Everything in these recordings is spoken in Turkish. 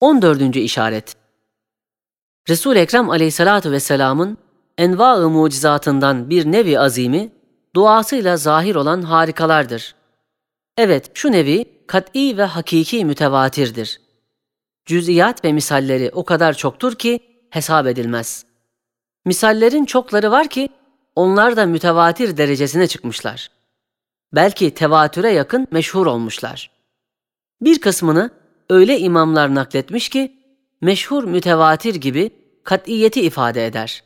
14. işaret Resul Ekrem Aleyhissalatu vesselam'ın enva-ı mucizatından bir nevi azimi duasıyla zahir olan harikalardır. Evet, şu nevi kat'i ve hakiki mütevatirdir. Cüz'iyat ve misalleri o kadar çoktur ki hesap edilmez. Misallerin çokları var ki onlar da mütevatir derecesine çıkmışlar. Belki tevatüre yakın meşhur olmuşlar. Bir kısmını öyle imamlar nakletmiş ki meşhur mütevatir gibi kat'iyeti ifade eder.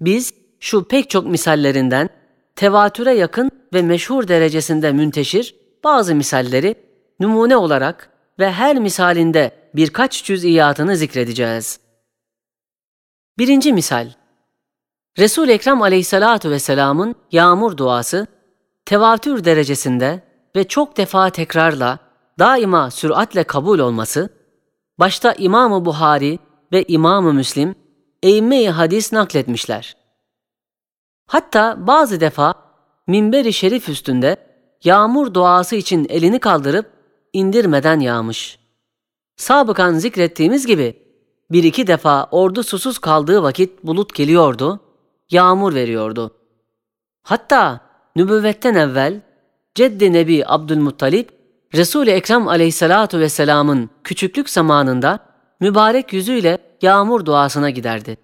Biz şu pek çok misallerinden tevatüre yakın ve meşhur derecesinde münteşir bazı misalleri numune olarak ve her misalinde birkaç cüz'iyatını zikredeceğiz. Birinci misal Resul-i Ekrem aleyhissalatu vesselamın yağmur duası tevatür derecesinde ve çok defa tekrarla daima süratle kabul olması, başta İmam-ı Buhari ve İmam-ı Müslim eğme-i hadis nakletmişler. Hatta bazı defa minber-i şerif üstünde yağmur duası için elini kaldırıp indirmeden yağmış. Sabıkan zikrettiğimiz gibi bir iki defa ordu susuz kaldığı vakit bulut geliyordu, yağmur veriyordu. Hatta nübüvvetten evvel Ceddi Nebi Abdülmuttalip, Resul-i Ekrem aleyhissalatu vesselamın küçüklük zamanında mübarek yüzüyle yağmur duasına giderdi.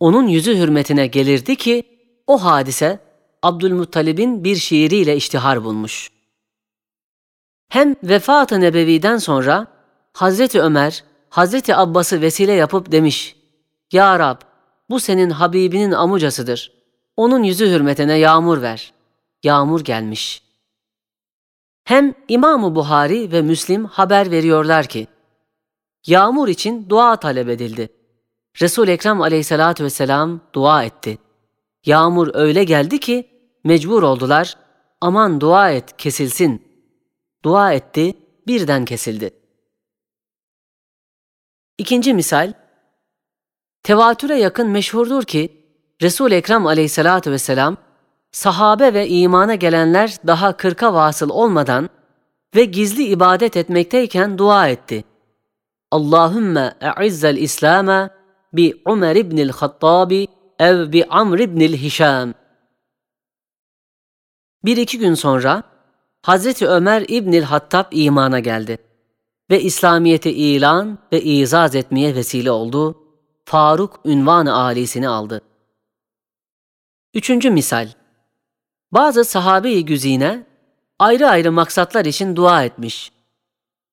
Onun yüzü hürmetine gelirdi ki o hadise Abdülmuttalib'in bir şiiriyle iştihar bulmuş. Hem vefat-ı nebeviden sonra Hazreti Ömer, Hazreti Abbas'ı vesile yapıp demiş, Ya Rab, bu senin Habibinin amucasıdır. Onun yüzü hürmetine yağmur ver. Yağmur gelmiş. Hem İmam-ı Buhari ve Müslim haber veriyorlar ki, yağmur için dua talep edildi. resul Ekrem aleyhissalatü vesselam dua etti. Yağmur öyle geldi ki mecbur oldular, aman dua et kesilsin. Dua etti, birden kesildi. İkinci misal, tevatüre yakın meşhurdur ki, resul Ekrem aleyhissalatü vesselam, sahabe ve imana gelenler daha kırka vasıl olmadan ve gizli ibadet etmekteyken dua etti. Allahümme e'izzel İslam'a bi Ömer ibnil Hattabi ev bi Amr ibnil Hişam. Bir iki gün sonra Hazreti Ömer İbnil Hattab imana geldi ve İslamiyet'i ilan ve izaz etmeye vesile oldu. Faruk ünvan-ı âlisini aldı. Üçüncü misal bazı sahabe-i güzine ayrı ayrı maksatlar için dua etmiş.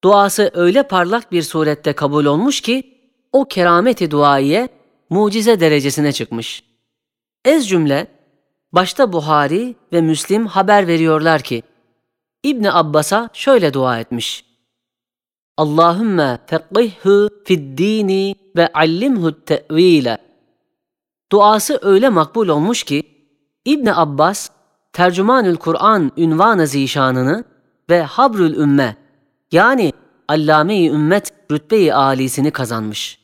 Duası öyle parlak bir surette kabul olmuş ki o kerameti duaiye mucize derecesine çıkmış. Ez cümle başta Buhari ve Müslim haber veriyorlar ki İbn Abbas'a şöyle dua etmiş. Allahümme feqqihhu fid dini ve allimhu te'vile. Duası öyle makbul olmuş ki İbn Abbas Tercümanül Kur'an ünvan-ı zişanını ve Habrül Ümme yani Allame-i Ümmet rütbe-i âlisini kazanmış.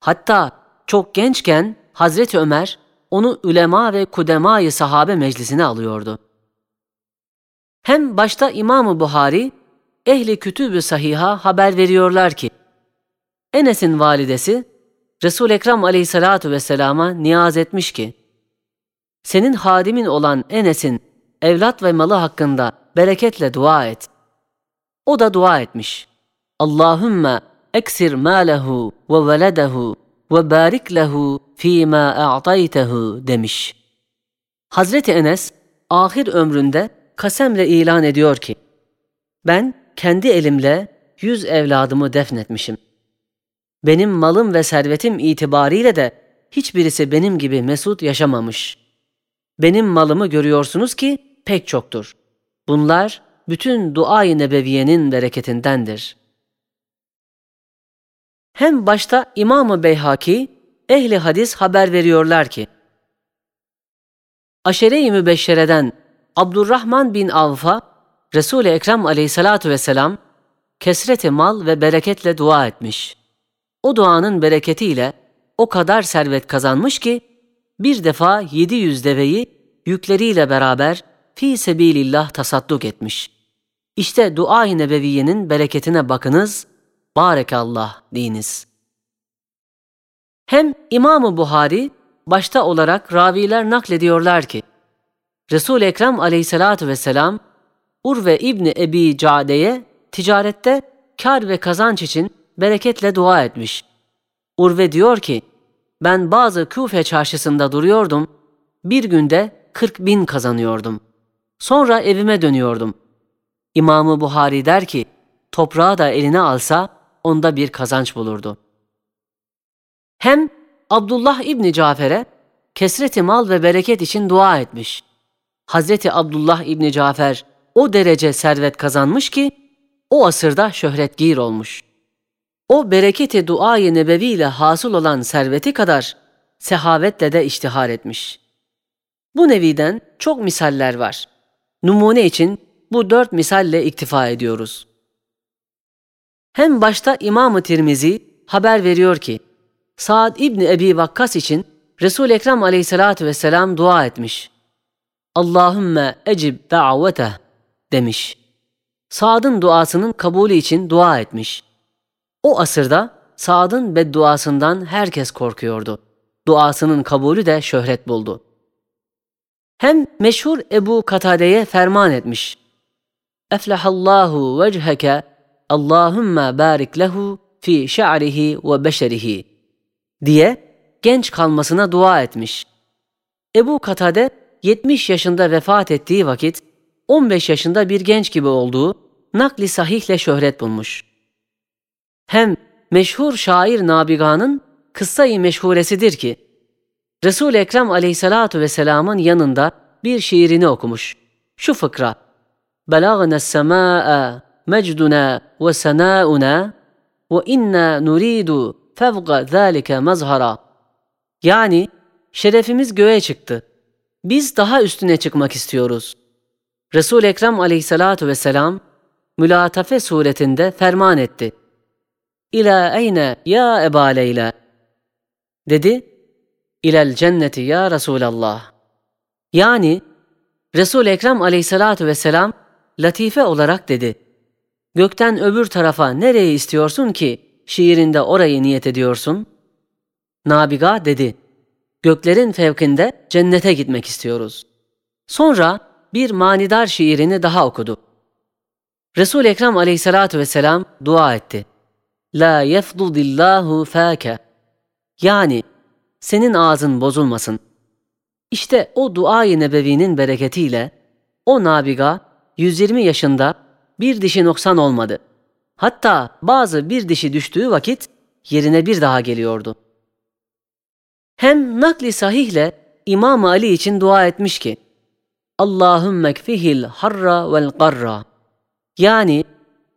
Hatta çok gençken Hazreti Ömer onu ülema ve kudema-i sahabe meclisine alıyordu. Hem başta İmam-ı Buhari, ehli kütüb-ü sahiha haber veriyorlar ki, Enes'in validesi, resul Ekrem aleyhissalatu vesselama niyaz etmiş ki, senin hadimin olan Enes'in evlat ve malı hakkında bereketle dua et. O da dua etmiş. Allahümme eksir mâlehu ve veledehu ve barik lehu fîmâ a'taytehu demiş. Hazreti Enes ahir ömründe kasemle ilan ediyor ki, ben kendi elimle yüz evladımı defnetmişim. Benim malım ve servetim itibariyle de hiçbirisi benim gibi mesut yaşamamış.'' Benim malımı görüyorsunuz ki pek çoktur. Bunlar bütün dua-i nebeviyenin bereketindendir. Hem başta İmam-ı Beyhaki, ehli hadis haber veriyorlar ki, Aşere-i Mübeşşere'den Abdurrahman bin Avf'a Resul-i Ekrem aleyhissalatu vesselam kesreti mal ve bereketle dua etmiş. O duanın bereketiyle o kadar servet kazanmış ki bir defa 700 deveyi yükleriyle beraber fi sebilillah tasadduk etmiş. İşte dua-i nebeviyenin bereketine bakınız, barekallah deyiniz.'' Hem İmam-ı Buhari başta olarak raviler naklediyorlar ki, Resul-i Ekrem aleyhissalatu vesselam Urve İbni Ebi Cade'ye ticarette kar ve kazanç için bereketle dua etmiş. Urve diyor ki, ben bazı Küfe çarşısında duruyordum, bir günde 40 bin kazanıyordum. Sonra evime dönüyordum. İmamı Buhari der ki, toprağı da eline alsa onda bir kazanç bulurdu. Hem Abdullah İbni Cafer'e kesreti mal ve bereket için dua etmiş. Hazreti Abdullah İbni Cafer o derece servet kazanmış ki o asırda şöhretgir olmuş. O bereketi duayı nebevi ile hasıl olan serveti kadar sehavetle de iştihar etmiş. Bu neviden çok misaller var. Numune için bu dört misalle iktifa ediyoruz. Hem başta İmam-ı Tirmizi haber veriyor ki, Saad İbni Ebi Vakkas için resul Ekrem aleyhissalatü vesselam dua etmiş. Allahümme ecib da'veteh demiş. Saad'ın duasının kabulü için dua etmiş. O asırda Saad'ın bedduasından herkes korkuyordu. Duasının kabulü de şöhret buldu. Hem meşhur Ebu Katade'ye ferman etmiş. Eflehallahu vecheke Allahümme barik lehu fi şa'rihi ve beşerihi diye genç kalmasına dua etmiş. Ebu Katade 70 yaşında vefat ettiği vakit 15 yaşında bir genç gibi olduğu nakli sahihle şöhret bulmuş. Hem meşhur şair Nabiga'nın kıssayı meşhuresidir ki Resul-i Ekrem aleyhissalatu vesselamın yanında bir şiirini okumuş. Şu fıkra mecduna ve senâuna ve inna nuridu fevga zâlike mazhara Yani şerefimiz göğe çıktı. Biz daha üstüne çıkmak istiyoruz. Resul Ekrem Aleyhissalatu vesselam Mülatafe suretinde ferman etti. İlâ eyne ya Eba Leyla. Dedi, İlel cenneti ya Resulallah. Yani Resul Ekrem Aleyhissalatu vesselam latife olarak dedi. Gökten öbür tarafa nereye istiyorsun ki şiirinde orayı niyet ediyorsun? Nabiga dedi. Göklerin fevkinde cennete gitmek istiyoruz. Sonra bir manidar şiirini daha okudu. Resul Ekrem Aleyhissalatu vesselam dua etti. La yefdudillahu fâke. Yani senin ağzın bozulmasın. İşte o dua-i nebevinin bereketiyle o nabiga 120 yaşında bir dişi noksan olmadı. Hatta bazı bir dişi düştüğü vakit yerine bir daha geliyordu. Hem nakli sahihle İmam Ali için dua etmiş ki Allahümme kfihil harra vel qarra yani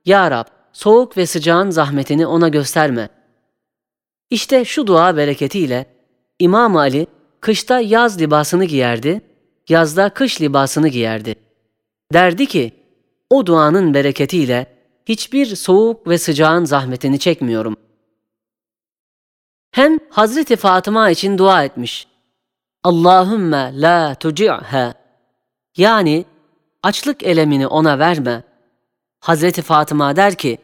Ya Rab soğuk ve sıcağın zahmetini ona gösterme. İşte şu dua bereketiyle İmam Ali kışta yaz libasını giyerdi, yazda kış libasını giyerdi. Derdi ki, o duanın bereketiyle hiçbir soğuk ve sıcağın zahmetini çekmiyorum. Hem Hazreti Fatıma için dua etmiş. Allahümme la tuci'ha. Yani açlık elemini ona verme. Hazreti Fatıma der ki,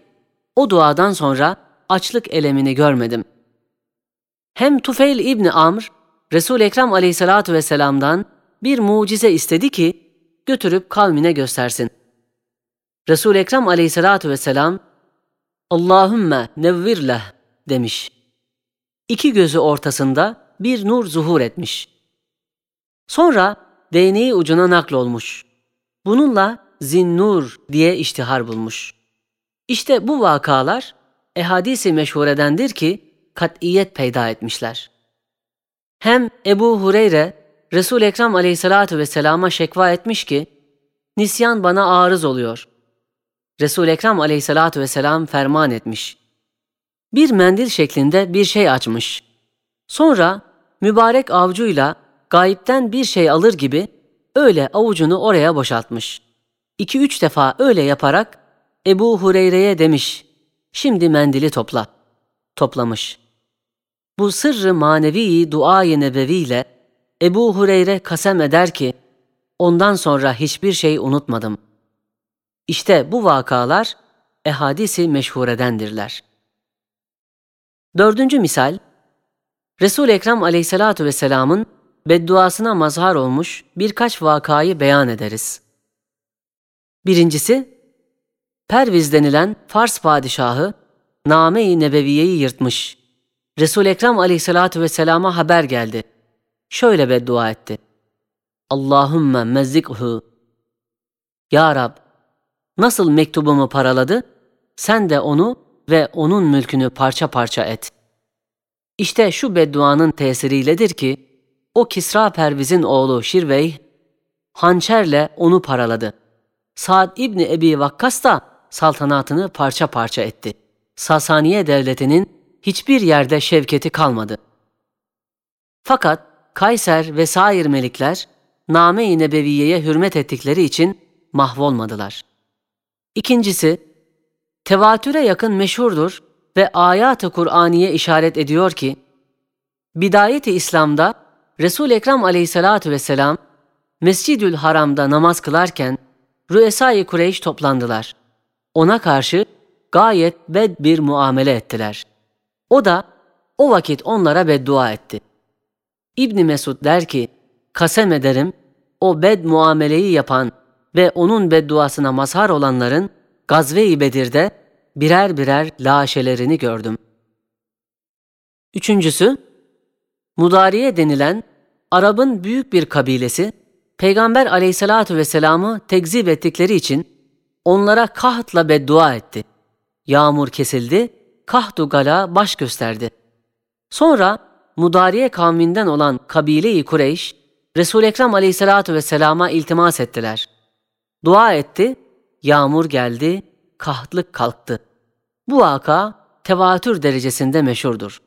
o duadan sonra açlık elemini görmedim. Hem Tufeil İbni Amr, Resul-i Ekrem aleyhissalatu vesselam'dan bir mucize istedi ki, götürüp kavmine göstersin. Resul-i Ekrem aleyhissalatu vesselam, Allahümme nevvir leh demiş. İki gözü ortasında bir nur zuhur etmiş. Sonra değneği ucuna nakl olmuş. Bununla zinnur diye iştihar bulmuş. İşte bu vakalar ehadisi meşhuredendir ki kat'iyet peyda etmişler. Hem Ebu Hureyre Resul Ekrem Aleyhissalatu vesselam'a şekva etmiş ki nisyan bana arız oluyor. Resul Ekrem Aleyhissalatu vesselam ferman etmiş. Bir mendil şeklinde bir şey açmış. Sonra mübarek avcuyla gayipten bir şey alır gibi öyle avucunu oraya boşaltmış. İki üç defa öyle yaparak Ebu Hureyre'ye demiş, şimdi mendili topla. Toplamış. Bu sırrı manevi dua-i nebeviyle Ebu Hureyre kasem eder ki, ondan sonra hiçbir şey unutmadım. İşte bu vakalar ehadisi meşhuredendirler. Dördüncü misal, Resul-i Ekrem aleyhissalatu vesselamın bedduasına mazhar olmuş birkaç vakayı beyan ederiz. Birincisi, Perviz denilen Fars padişahı Name-i Nebeviye'yi yırtmış. Resul-i Ekrem aleyhissalatu vesselama haber geldi. Şöyle beddua etti. Allahümme mezzikhu. Ya Rab, nasıl mektubumu paraladı, sen de onu ve onun mülkünü parça parça et. İşte şu bedduanın tesiriyledir ki, o Kisra Perviz'in oğlu Şirveyh, hançerle onu paraladı. Sa'd İbni Ebi Vakkas da saltanatını parça parça etti. Sasaniye devletinin hiçbir yerde şevketi kalmadı. Fakat Kayser ve sair melikler Name-i Nebeviye'ye hürmet ettikleri için mahvolmadılar. İkincisi, tevatüre yakın meşhurdur ve ayat-ı Kur'aniye işaret ediyor ki, Bidayet-i İslam'da Resul-i Ekrem aleyhissalatu vesselam Mescidül Haram'da namaz kılarken Rüesai Kureyş toplandılar. Ona karşı gayet bed bir muamele ettiler. O da o vakit onlara beddua etti. İbni Mesud der ki, kasem ederim, o bed muameleyi yapan ve onun bedduasına mazhar olanların Gazve-i Bedir'de birer birer laşelerini gördüm. Üçüncüsü, Mudariye denilen Arap'ın büyük bir kabilesi, Peygamber aleyhissalatu vesselam'ı tekzip ettikleri için onlara kahtla beddua etti. Yağmur kesildi, kahtu gala baş gösterdi. Sonra Mudariye kavminden olan kabile-i Kureyş, Resul-i Ekrem aleyhissalatu vesselama iltimas ettiler. Dua etti, yağmur geldi, kahtlık kalktı. Bu vaka tevatür derecesinde meşhurdur.